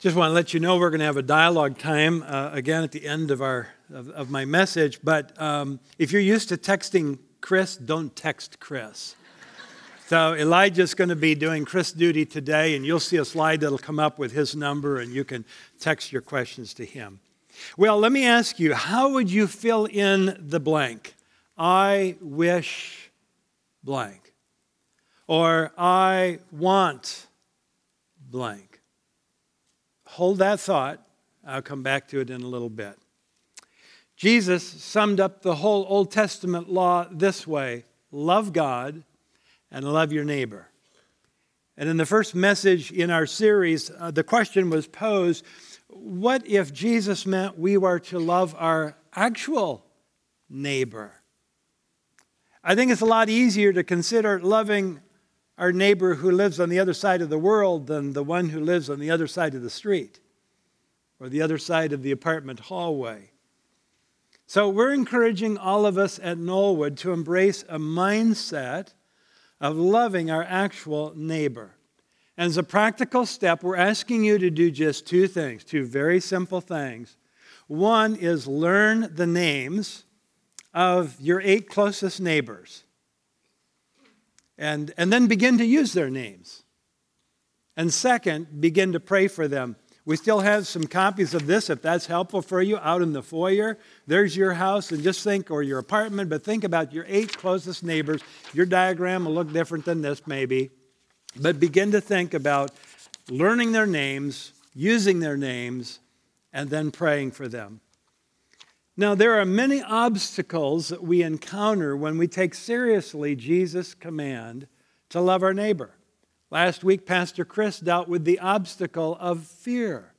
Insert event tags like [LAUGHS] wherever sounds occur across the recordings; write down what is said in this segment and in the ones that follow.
Just want to let you know we're going to have a dialogue time uh, again at the end of our of, of my message. But um, if you're used to texting Chris, don't text Chris. So Elijah's going to be doing Chris duty today, and you'll see a slide that'll come up with his number, and you can text your questions to him. Well, let me ask you, how would you fill in the blank? I wish blank. Or I want blank hold that thought. I'll come back to it in a little bit. Jesus summed up the whole Old Testament law this way love God and love your neighbor. And in the first message in our series, uh, the question was posed what if Jesus meant we were to love our actual neighbor? I think it's a lot easier to consider loving our neighbor who lives on the other side of the world than the one who lives on the other side of the street or the other side of the apartment hallway. So, we're encouraging all of us at Knollwood to embrace a mindset of loving our actual neighbor. And as a practical step, we're asking you to do just two things, two very simple things. One is learn the names of your eight closest neighbors and, and then begin to use their names. And second, begin to pray for them. We still have some copies of this if that's helpful for you out in the foyer. There's your house, and just think, or your apartment, but think about your eight closest neighbors. Your diagram will look different than this, maybe. But begin to think about learning their names, using their names, and then praying for them. Now, there are many obstacles that we encounter when we take seriously Jesus' command to love our neighbor. Last week, Pastor Chris dealt with the obstacle of fear.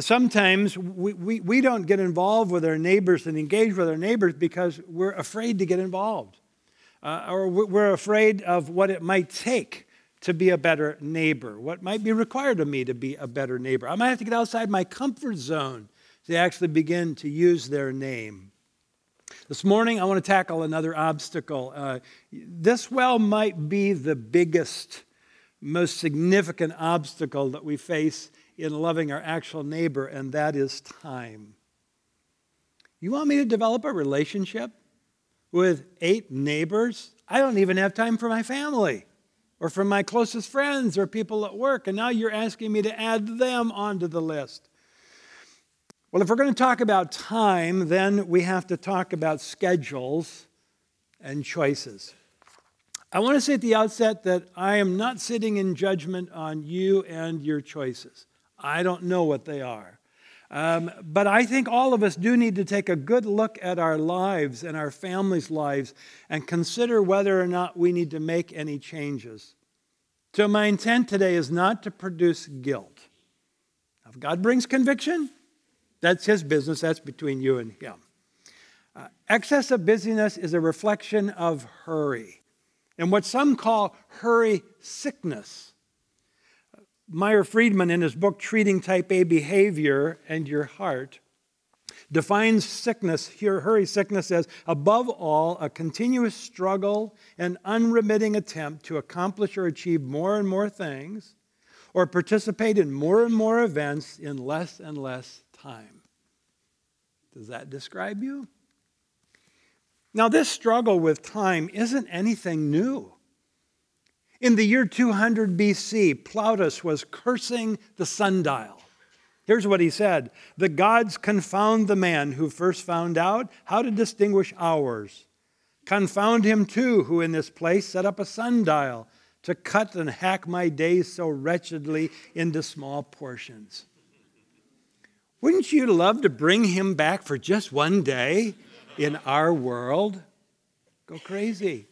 Sometimes we, we, we don't get involved with our neighbors and engage with our neighbors because we're afraid to get involved. Uh, or we're afraid of what it might take to be a better neighbor, what might be required of me to be a better neighbor. I might have to get outside my comfort zone they actually begin to use their name. This morning, I want to tackle another obstacle. Uh, this well might be the biggest, most significant obstacle that we face in loving our actual neighbor, and that is time. You want me to develop a relationship with eight neighbors? I don't even have time for my family or for my closest friends or people at work, and now you're asking me to add them onto the list. Well, if we're going to talk about time, then we have to talk about schedules and choices. I want to say at the outset that I am not sitting in judgment on you and your choices. I don't know what they are. Um, but I think all of us do need to take a good look at our lives and our families' lives and consider whether or not we need to make any changes. So, my intent today is not to produce guilt. If God brings conviction, that's his business, that's between you and him. Uh, excess of busyness is a reflection of hurry, and what some call hurry sickness. Meyer Friedman, in his book Treating Type A Behavior and Your Heart, defines sickness, here, hurry sickness, as above all, a continuous struggle and unremitting attempt to accomplish or achieve more and more things, or participate in more and more events in less and less time. Does that describe you? Now, this struggle with time isn't anything new. In the year 200 BC, Plautus was cursing the sundial. Here's what he said The gods confound the man who first found out how to distinguish hours. Confound him too, who in this place set up a sundial to cut and hack my days so wretchedly into small portions. Wouldn't you love to bring him back for just one day in our world? Go crazy.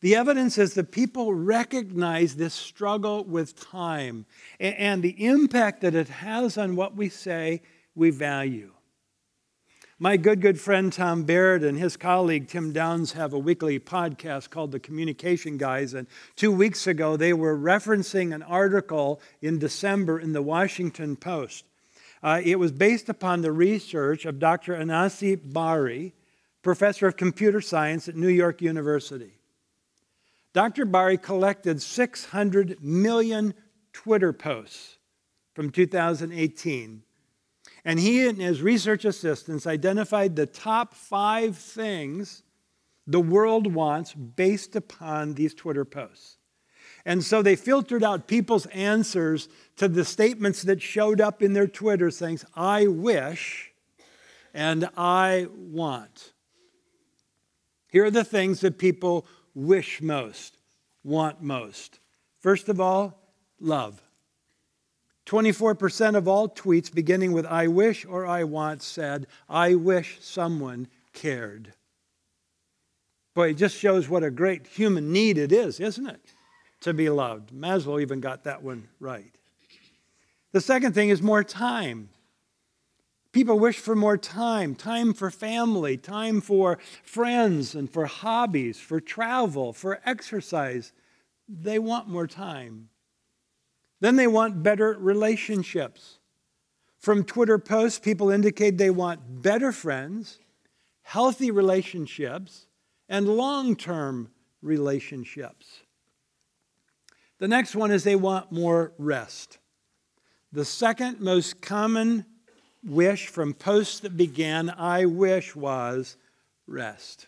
The evidence is that people recognize this struggle with time and the impact that it has on what we say we value. My good, good friend Tom Barrett and his colleague Tim Downs have a weekly podcast called The Communication Guys. And two weeks ago, they were referencing an article in December in the Washington Post uh, it was based upon the research of Dr. Anasse Bari, professor of computer science at New York University. Dr. Bari collected 600 million Twitter posts from 2018. And he and his research assistants identified the top five things the world wants based upon these Twitter posts. And so they filtered out people's answers to the statements that showed up in their Twitter saying, I wish and I want. Here are the things that people wish most, want most. First of all, love. 24% of all tweets beginning with I wish or I want said, I wish someone cared. Boy, it just shows what a great human need it is, isn't it? To be loved. Maslow even got that one right. The second thing is more time. People wish for more time time for family, time for friends and for hobbies, for travel, for exercise. They want more time. Then they want better relationships. From Twitter posts, people indicate they want better friends, healthy relationships, and long term relationships. The next one is they want more rest. The second most common wish from posts that began, I wish, was rest.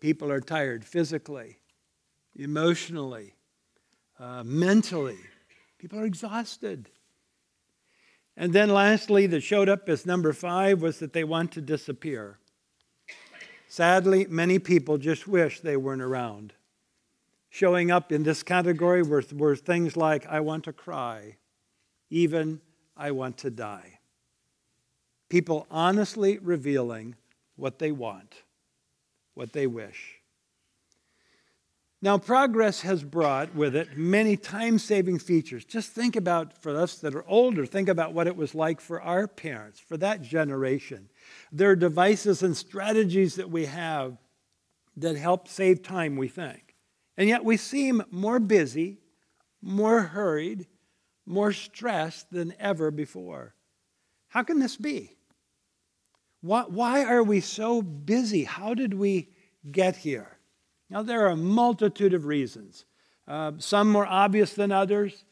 People are tired physically, emotionally, uh, mentally. People are exhausted. And then, lastly, that showed up as number five was that they want to disappear. Sadly, many people just wish they weren't around. Showing up in this category were, were things like, I want to cry, even I want to die. People honestly revealing what they want, what they wish. Now, progress has brought with it many time saving features. Just think about, for us that are older, think about what it was like for our parents, for that generation. There are devices and strategies that we have that help save time, we think. And yet we seem more busy, more hurried, more stressed than ever before. How can this be? Why, are we so busy? How did we get here? Now, there are a multitude of reasons, uh, some more obvious than others,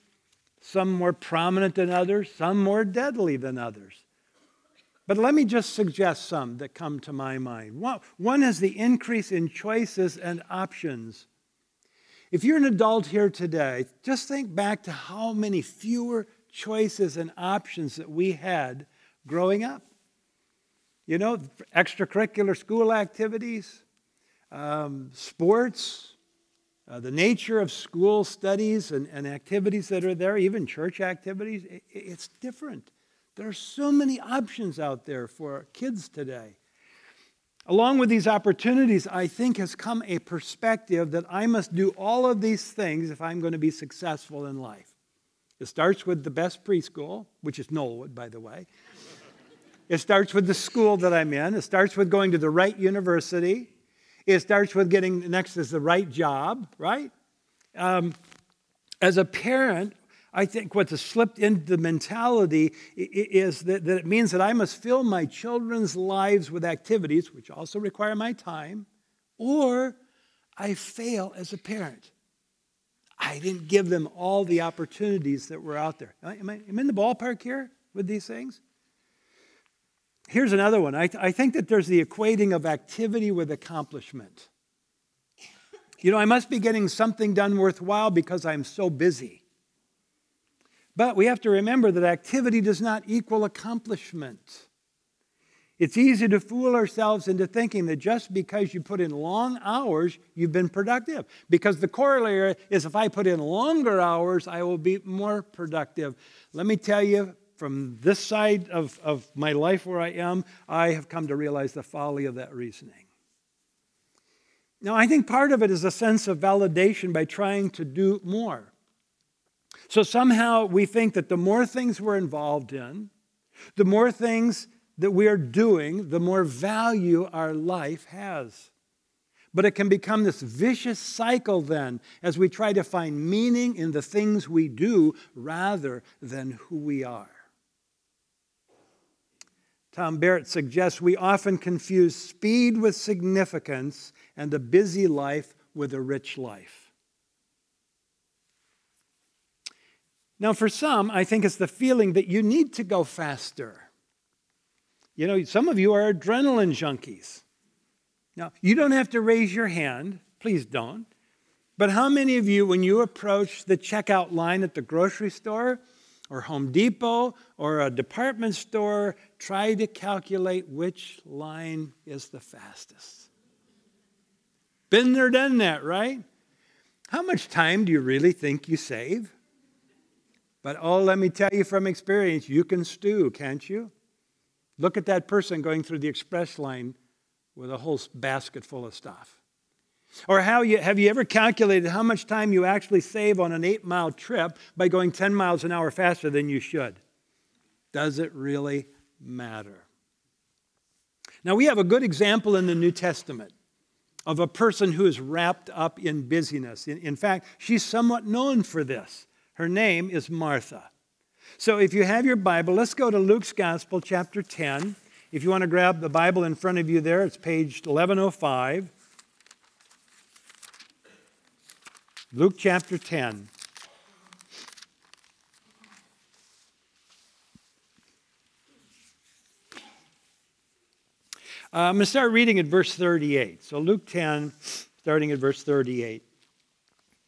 some more prominent than others, some more deadly than others. But let me just suggest some that come to my mind. One is the increase in choices and options if you're an adult here today, just think back to how many fewer choices and options that we had growing up. You know, extracurricular school activities, um, sports, uh, the nature of school studies and, and, activities that are there, even church activities, it, it's different. There are so many options out there for kids today. Along with these opportunities, I think has come a perspective that I must do all of these things if I'm going to be successful in life. It starts with the best preschool, which is Knollwood, by the way. It starts with the school that I'm in. It starts with going to the right university. It starts with getting next is the right job, right? Um, as a parent, I think what's slipped into the mentality is that, it means that I must fill my children's lives with activities, which also require my time, or I fail as a parent. I didn't give them all the opportunities that were out there. Am I, am in the ballpark here with these things? Here's another one. I, I think that there's the equating of activity with accomplishment. You know, I must be getting something done worthwhile because I'm so busy. But we have to remember that activity does not equal accomplishment. It's easy to fool ourselves into thinking that just because you put in long hours, you've been productive. Because the corollary is if I put in longer hours, I will be more productive. Let me tell you, from this side of, of my life where I am, I have come to realize the folly of that reasoning. Now, I think part of it is a sense of validation by trying to do more. So somehow we think that the more things we're involved in, the more things that we are doing, the more value our life has. But it can become this vicious cycle then as we try to find meaning in the things we do rather than who we are. Tom Barrett suggests we often confuse speed with significance and a busy life with a rich life. Now, for some, I think it's the feeling that you need to go faster. You know, some of you are adrenaline junkies. Now, you don't have to raise your hand, please don't. But how many of you, when you approach the checkout line at the grocery store or Home Depot or a department store, try to calculate which line is the fastest? Been there, done that, right? How much time do you really think you save? But oh, let me tell you from experience, you can stew, can't you? Look at that person going through the express line with a whole basket full of stuff. Or how you, have you ever calculated how much time you actually save on an eight mile trip by going 10 miles an hour faster than you should? Does it really matter? Now, we have a good example in the New Testament of a person who is wrapped up in busyness. In, in fact, she's somewhat known for this. Her name is Martha. So if you have your Bible, let's go to Luke's Gospel, chapter 10. If you want to grab the Bible in front of you there, it's page 1105. Luke chapter 10. Uh, I'm going to start reading at verse 38. So, Luke 10, starting at verse 38.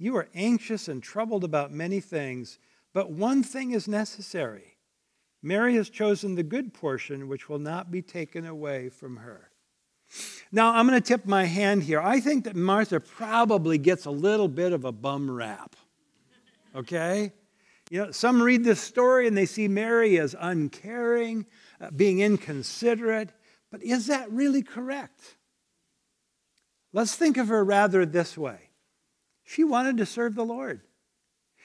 you are anxious and troubled about many things, but one thing is necessary. Mary has chosen the good portion, which will not be taken away from her. Now, I'm going to tip my hand here. I think that Martha probably gets a little bit of a bum rap. Okay? You know, some read this story and they see Mary as uncaring, uh, being inconsiderate, but is that really correct? Let's think of her rather this way she wanted to serve the Lord.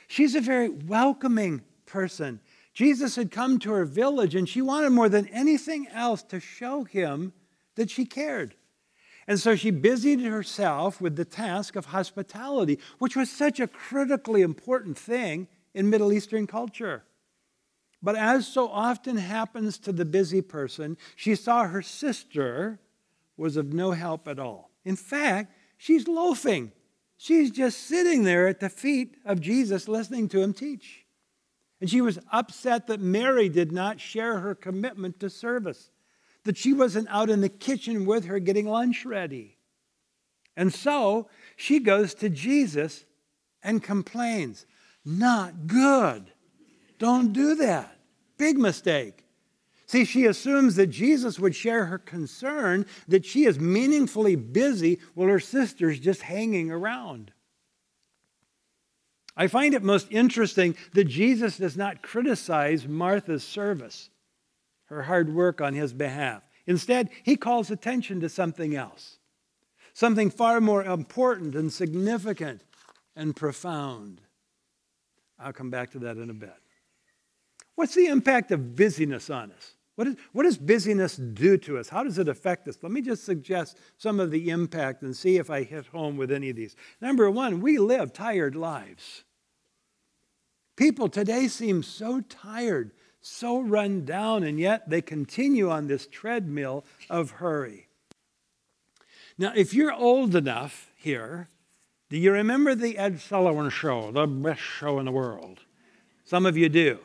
She's a very welcoming person. Jesus had come to her village and she wanted more than anything else to show him that she cared. And so she busied herself with the task of hospitality, which was such a critically important thing in Middle Eastern culture. But as so often happens to the busy person, she saw her sister was of no help at all. In fact, she's loafing She's just sitting there at the feet of Jesus listening to him teach. And she was upset that Mary did not share her commitment to service, that she wasn't out in the kitchen with her getting lunch ready. And so she goes to Jesus and complains, Not good. Don't do that. Big mistake. See, she assumes that Jesus would share her concern that she is meaningfully busy while her sister's just hanging around. I find it most interesting that Jesus does not criticize Martha's service, her hard work on his behalf. Instead, he calls attention to something else, something far more important and significant and profound. I'll come back to that in a bit. What's the impact of busyness on us? What, is, what does busyness do to us? How does it affect us? Let me just suggest some of the impact and see if I hit home with any of these. Number one, we live tired lives. People today seem so tired, so run down, and yet they continue on this treadmill of hurry. Now, if you're old enough here, do you remember the Ed Sullivan show, the best show in the world? Some of you do.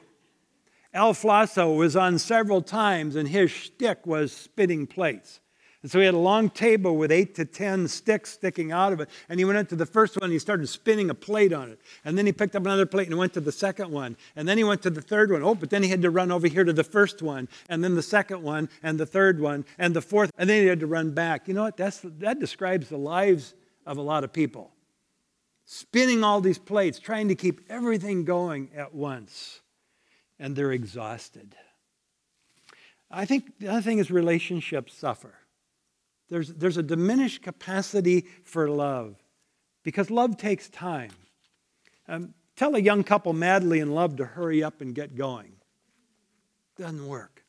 Al Flosso was on several times, and his shtick was spinning plates. And so he had a long table with eight to ten sticks sticking out of it. And he went into the first one and he started spinning a plate on it. And then he picked up another plate and went to the second one. And then he went to the third one. Oh, but then he had to run over here to the first one, and then the second one, and the third one, and the fourth. And then he had to run back. You know what? That's, that describes the lives of a lot of people. Spinning all these plates, trying to keep everything going at once and they're exhausted. I think the other thing is relationships suffer. There's, there's a diminished capacity for love because love takes time. Um, tell a young couple madly in love to hurry up and get going. doesn't work.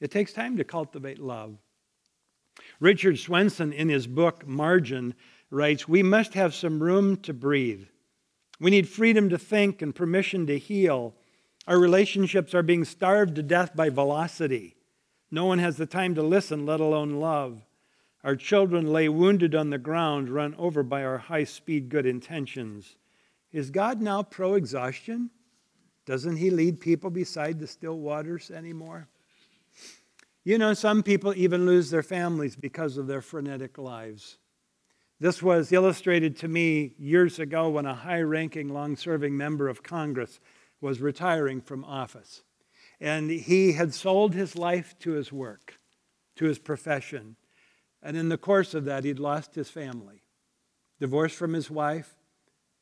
It takes time to cultivate love. Richard Swenson, in his book Margin, writes We must have some room to breathe. We need freedom to think and permission to heal. Our relationships are being starved to death by velocity. No one has the time to listen, let alone love. Our children lay wounded on the ground, run over by our high speed good intentions. Is God now pro exhaustion? Doesn't He lead people beside the still waters anymore? You know, some people even lose their families because of their frenetic lives. This was illustrated to me years ago when a high ranking, long serving member of Congress was retiring from office. And he had sold his life to his work, to his profession. And in the course of that, he'd lost his family, divorced from his wife,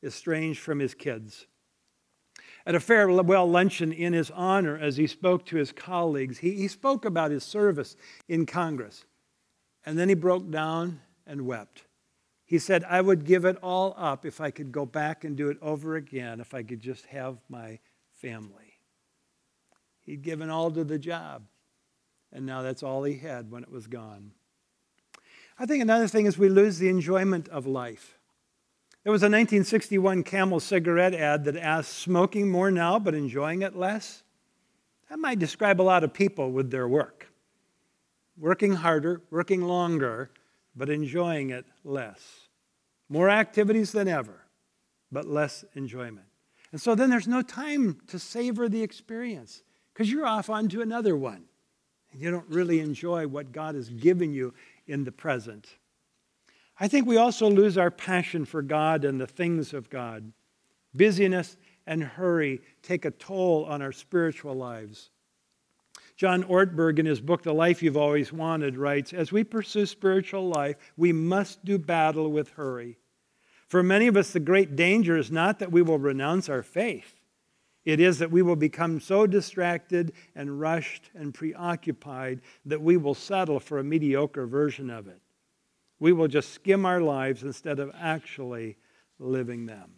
estranged from his kids. At a farewell luncheon in his honor, as he spoke to his colleagues, he, he spoke about his service in Congress. And then he broke down and wept. He said, I would give it all up if I could go back and do it over again, if I could just have my family. He'd given all to the job, and now that's all he had when it was gone. I think another thing is we lose the enjoyment of life. There was a 1961 Camel cigarette ad that asked, smoking more now but enjoying it less? That might describe a lot of people with their work. Working harder, working longer, but enjoying it less. More activities than ever, but less enjoyment. And so then there's no time to savor the experience because you're off onto another one. And you don't really enjoy what God has given you in the present. I think we also lose our passion for God and the things of God. Busyness and hurry take a toll on our spiritual lives. John Ortberg, in his book, The Life You've Always Wanted, writes As we pursue spiritual life, we must do battle with hurry. For many of us, the great danger is not that we will renounce our faith, it is that we will become so distracted and rushed and preoccupied that we will settle for a mediocre version of it. We will just skim our lives instead of actually living them.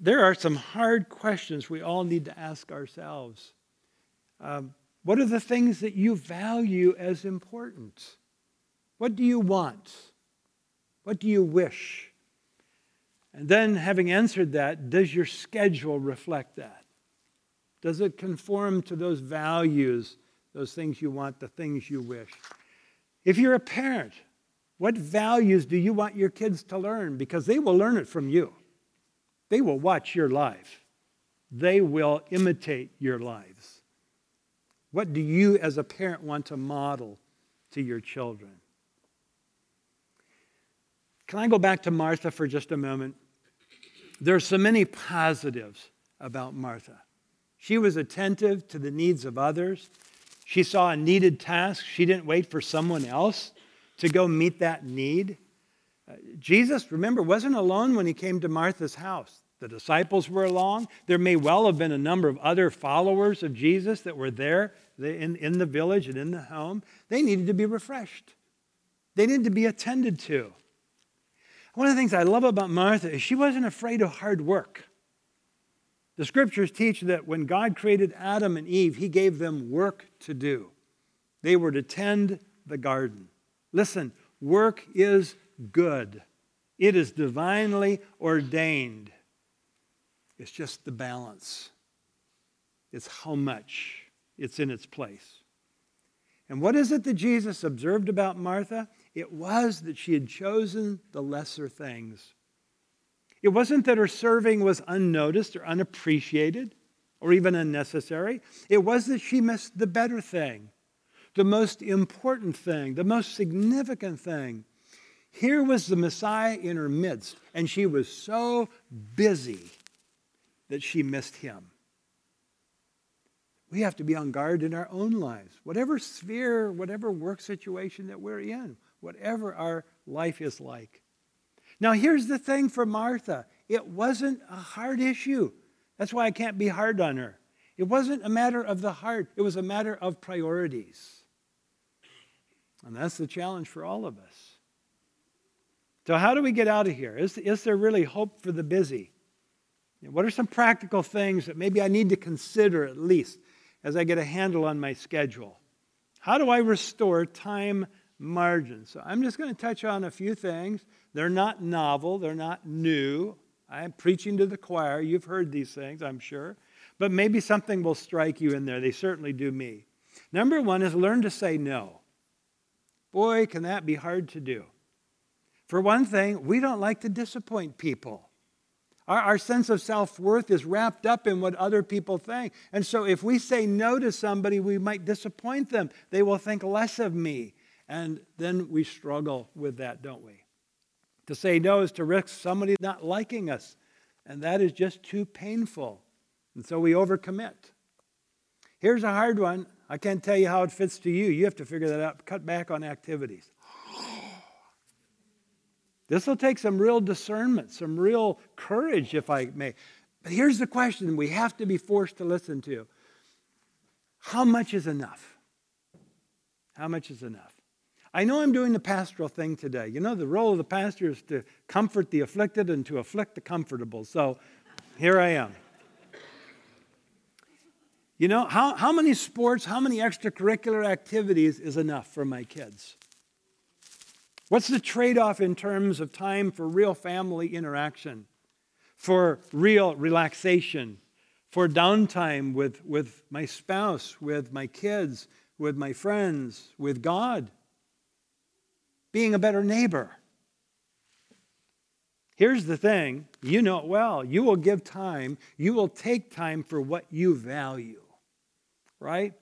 There are some hard questions we all need to ask ourselves. Um, what are the things that you value as important? What do you want? What do you wish? And then, having answered that, does your schedule reflect that? Does it conform to those values, those things you want, the things you wish? If you're a parent, what values do you want your kids to learn? Because they will learn it from you. They will watch your life, they will imitate your lives. What do you, as a parent, want to model to your children? Can I go back to Martha for just a moment? There are so many positives about Martha. She was attentive to the needs of others. She saw a needed task. She didn't wait for someone else to go meet that need. Uh, Jesus, remember, wasn't alone when he came to Martha's house. The disciples were along. There may well have been a number of other followers of Jesus that were there in, in the village and in the home. They needed to be refreshed, they needed to be attended to. One of the things I love about Martha is she wasn't afraid of hard work. The scriptures teach that when God created Adam and Eve, he gave them work to do. They were to tend the garden. Listen, work is good, it is divinely ordained. It's just the balance, it's how much it's in its place. And what is it that Jesus observed about Martha? It was that she had chosen the lesser things. It wasn't that her serving was unnoticed or unappreciated or even unnecessary. It was that she missed the better thing, the most important thing, the most significant thing. Here was the Messiah in her midst, and she was so busy that she missed him. We have to be on guard in our own lives, whatever sphere, whatever work situation that we're in, whatever our life is like. Now, here's the thing for Martha it wasn't a hard issue. That's why I can't be hard on her. It wasn't a matter of the heart, it was a matter of priorities. And that's the challenge for all of us. So, how do we get out of here? Is, is there really hope for the busy? What are some practical things that maybe I need to consider at least as I get a handle on my schedule? How do I restore time margin? So I'm just going to touch on a few things. They're not novel, they're not new. I'm preaching to the choir. You've heard these things, I'm sure. But maybe something will strike you in there. They certainly do me. Number one is learn to say no. Boy, can that be hard to do. For one thing, we don't like to disappoint people. Our, our sense of self worth is wrapped up in what other people think. And so if we say no to somebody, we might disappoint them. They will think less of me. And then we struggle with that, don't we? To say no is to risk somebody not liking us. And that is just too painful. And so we overcommit. Here's a hard one. I can't tell you how it fits to you. You have to figure that out. Cut back on activities. This will take some real discernment, some real courage, if I may. But here's the question we have to be forced to listen to How much is enough? How much is enough? I know I'm doing the pastoral thing today. You know, the role of the pastor is to comfort the afflicted and to afflict the comfortable. So here I am. You know, how, how many sports, how many extracurricular activities is enough for my kids? What's the trade off in terms of time for real family interaction, for real relaxation, for downtime with, with my spouse, with my kids, with my friends, with God? Being a better neighbor. Here's the thing you know it well. You will give time, you will take time for what you value right?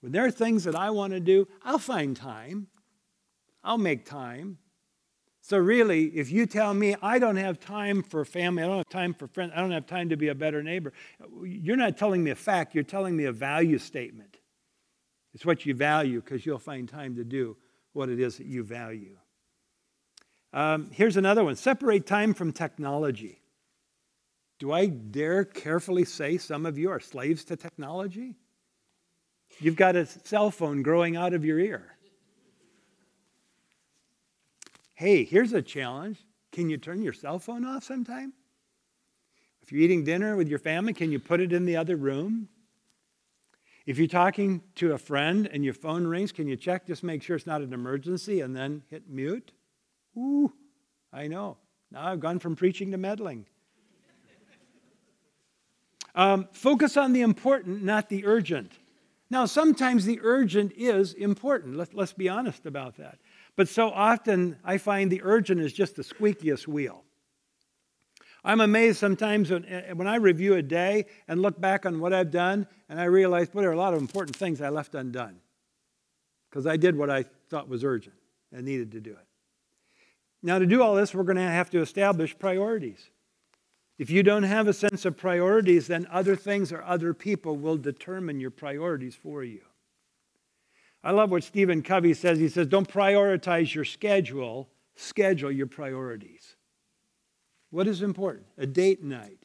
When there are things that I want to do, I'll find time. I'll make time. So, really, if you tell me I don't have time for family, I don't have time for friends, I don't have time to be a better neighbor, you're not telling me a fact, you're telling me a value statement. It's what you value because you'll find time to do what it is that you value. Um, here's another one separate time from technology. Do I dare carefully say some of you are slaves to technology? You've got a cell phone growing out of your ear. Hey, here's a challenge. Can you turn your cell phone off sometime? If you're eating dinner with your family, can you put it in the other room? If you're talking to a friend and your phone rings, can you check, just make sure it's not an emergency, and then hit mute? Ooh, I know. Now I've gone from preaching to meddling. [LAUGHS] Um, focus on the important, not the urgent. Now, sometimes the urgent is important. Let, let's be honest about that. But so often I find the urgent is just the squeakiest wheel. I'm amazed sometimes when, eh, when I review a day and look back on what I've done, and I realize, well, there are a lot of important things I left undone because I did what I thought was urgent and needed to do it. Now, to do all this, we're going to have to establish priorities. If you don't have a sense of priorities, then other things or other people will determine your priorities for you. I love what Stephen Covey says. He says, Don't prioritize your schedule, schedule your priorities. What is important? A date night,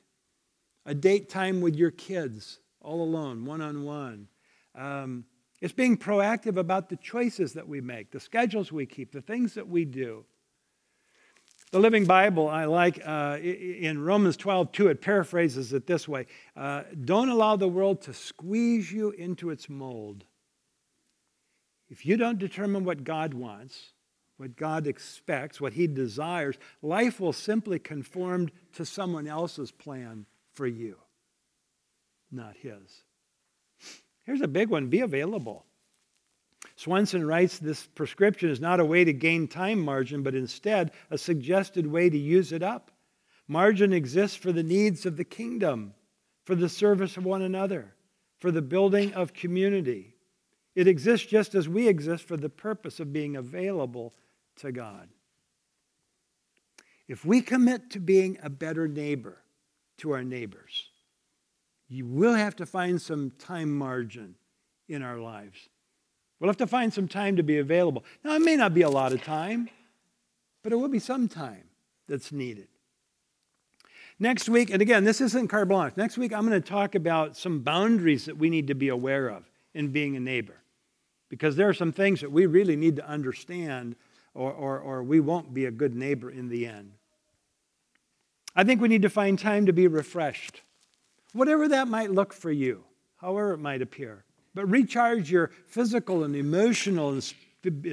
a date time with your kids, all alone, one on one. It's being proactive about the choices that we make, the schedules we keep, the things that we do. The Living Bible, I like uh, in Romans 12, 2, it paraphrases it this way uh, Don't allow the world to squeeze you into its mold. If you don't determine what God wants, what God expects, what He desires, life will simply conform to someone else's plan for you, not His. Here's a big one be available. Swenson writes this prescription is not a way to gain time margin, but instead a suggested way to use it up. Margin exists for the needs of the kingdom, for the service of one another, for the building of community. It exists just as we exist for the purpose of being available to God. If we commit to being a better neighbor to our neighbors, you will have to find some time margin in our lives. We'll have to find some time to be available. Now, it may not be a lot of time, but it will be some time that's needed. Next week, and again, this isn't carte blanche. Next week, I'm going to talk about some boundaries that we need to be aware of in being a neighbor. Because there are some things that we really need to understand, or, or, or we won't be a good neighbor in the end. I think we need to find time to be refreshed, whatever that might look for you. however it might appear. But recharge your physical and emotional and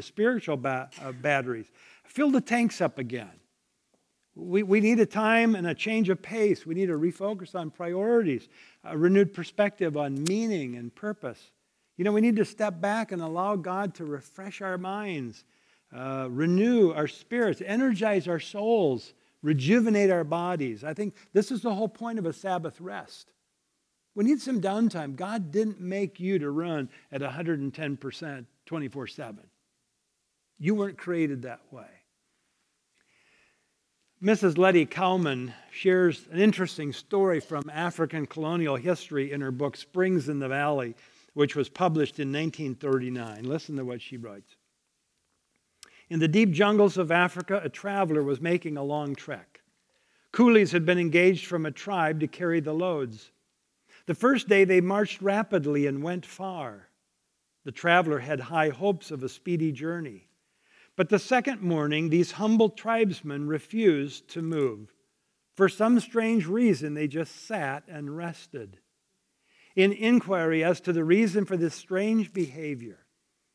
spiritual ba- uh, batteries. Fill the tanks up again. We, we need a time and a change of pace. We need to refocus on priorities, a renewed perspective on meaning and purpose. You know, we need to step back and allow God to refresh our minds, uh, renew our spirits, energize our souls, rejuvenate our bodies. I think this is the whole point of a Sabbath rest. We need some downtime. God didn't make you to run at 110% 24 7. You weren't created that way. Mrs. Lettie Cowman shares an interesting story from African colonial history in her book Springs in the Valley, which was published in 1939. Listen to what she writes. In the deep jungles of Africa, a traveler was making a long trek. Coolies had been engaged from a tribe to carry the loads. The first day they marched rapidly and went far. The traveler had high hopes of a speedy journey. But the second morning, these humble tribesmen refused to move. For some strange reason, they just sat and rested. In inquiry as to the reason for this strange behavior,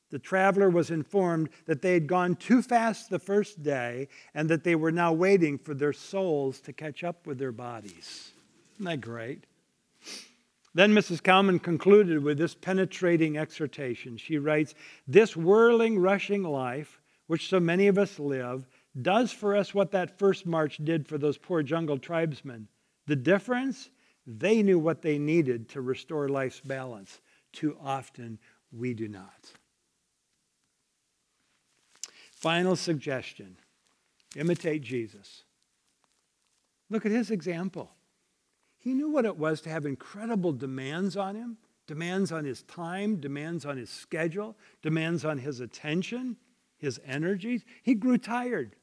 the traveler was informed that they had gone too fast the first day and that they were now waiting for their souls to catch up with their bodies. Isn't that great? Then Mrs. Cowman concluded with this penetrating exhortation. She writes This whirling, rushing life which so many of us live, does for us what that first march did for those poor jungle tribesmen. The difference? They knew what they needed to restore life's balance. Too often, we do not. Final suggestion imitate Jesus. Look at his example. He knew what it was to have incredible demands on him demands on his time, demands on his schedule, demands on his attention his energies. He grew tired.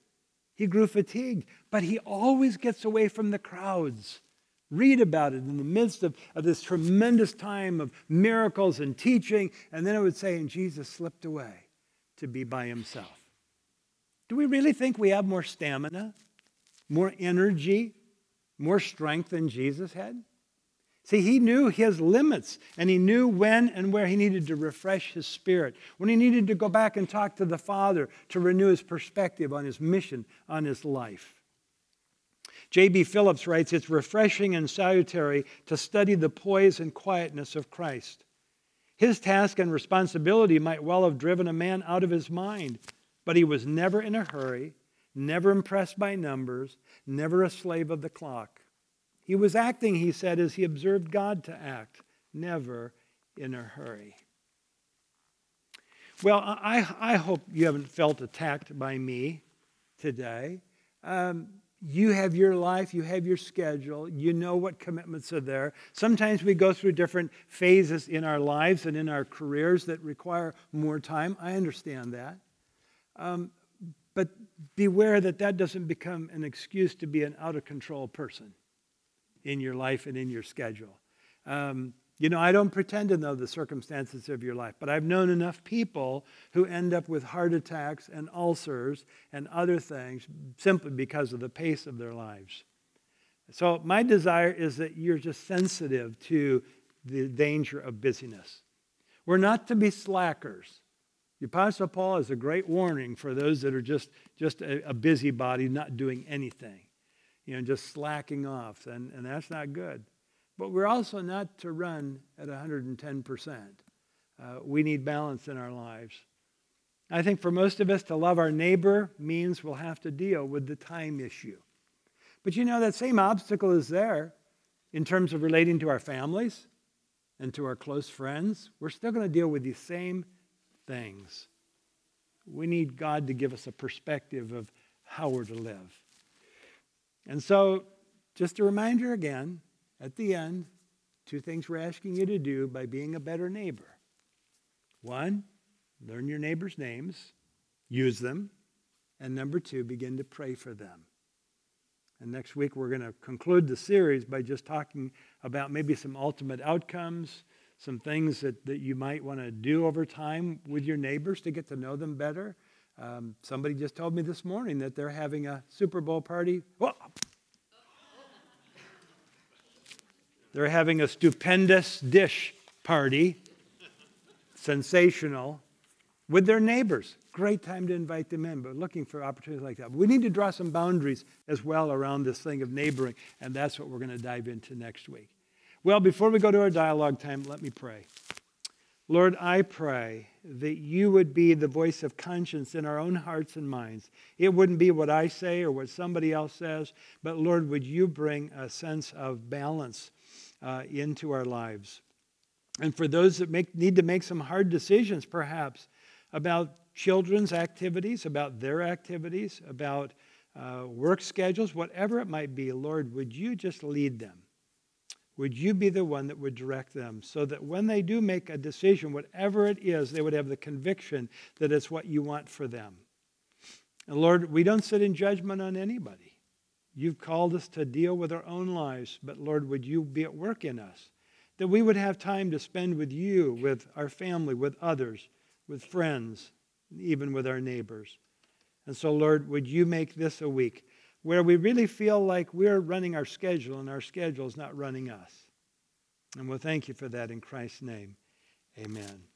He grew fatigued, but he always gets away from the crowds. Read about it in the midst of, of this tremendous time of miracles and teaching. And then it would say, and Jesus slipped away to be by himself. Do we really think we have more stamina, more energy, more strength than Jesus had? See, he knew his limits and he knew when and where he needed to refresh his spirit, when he needed to go back and talk to the Father to renew his perspective on his mission, on his life. J.B. Phillips writes It's refreshing and salutary to study the poise and quietness of Christ. His task and responsibility might well have driven a man out of his mind, but he was never in a hurry, never impressed by numbers, never a slave of the clock. He was acting, he said, as he observed God to act, never in a hurry. Well, I, I hope you haven't felt attacked by me today. Um, you have your life, you have your schedule, you know what commitments are there. Sometimes we go through different phases in our lives and in our careers that require more time. I understand that. Um, but beware that that doesn't become an excuse to be an out of control person in your life and in your schedule. Um, you know, I don't pretend to know the circumstances of your life, but I've known enough people who end up with heart attacks and ulcers and other things simply because of the pace of their lives. So, my desire is that you're just sensitive to the danger of busyness. We're not to be slackers. The Apostle Paul is a great warning for those that are just, just a, a busybody, not doing anything you know, just slacking off, and, and that's not good. But we're also not to run at 110%. Uh, we need balance in our lives. I think for most of us, to love our neighbor means we'll have to deal with the time issue. But you know, that same obstacle is there in terms of relating to our families and to our close friends. We're still going to deal with these same things. We need God to give us a perspective of how we're to live. And so, just a reminder again, at the end, two things we're asking you to do by being a better neighbor. One, learn your neighbor's names, use them. And number two, begin to pray for them. And next week, we're going to conclude the series by just talking about maybe some ultimate outcomes, some things that, that you might want to do over time with your neighbors to get to know them better. Um, somebody just told me this morning that they're having a Super Bowl party. Whoa. They're having a stupendous dish party, sensational, with their neighbors. Great time to invite them in, but looking for opportunities like that. We need to draw some boundaries as well around this thing of neighboring, and that's what we're going to dive into next week. Well, before we go to our dialogue time, let me pray. Lord, I pray that you would be the voice of conscience in our own hearts and minds. It wouldn't be what I say or what somebody else says, but Lord, would you bring a sense of balance uh, into our lives? And for those that make, need to make some hard decisions, perhaps, about children's activities, about their activities, about uh, work schedules, whatever it might be, Lord, would you just lead them? Would you be the one that would direct them so that when they do make a decision, whatever it is, they would have the conviction that it's what you want for them? And Lord, we don't sit in judgment on anybody. You've called us to deal with our own lives, but Lord, would you be at work in us? That we would have time to spend with you, with our family, with others, with friends, even with our neighbors. And so, Lord, would you make this a week where we really feel like we're running our schedule and our schedule is not running us? And we'll thank you for that in Christ's name. Amen.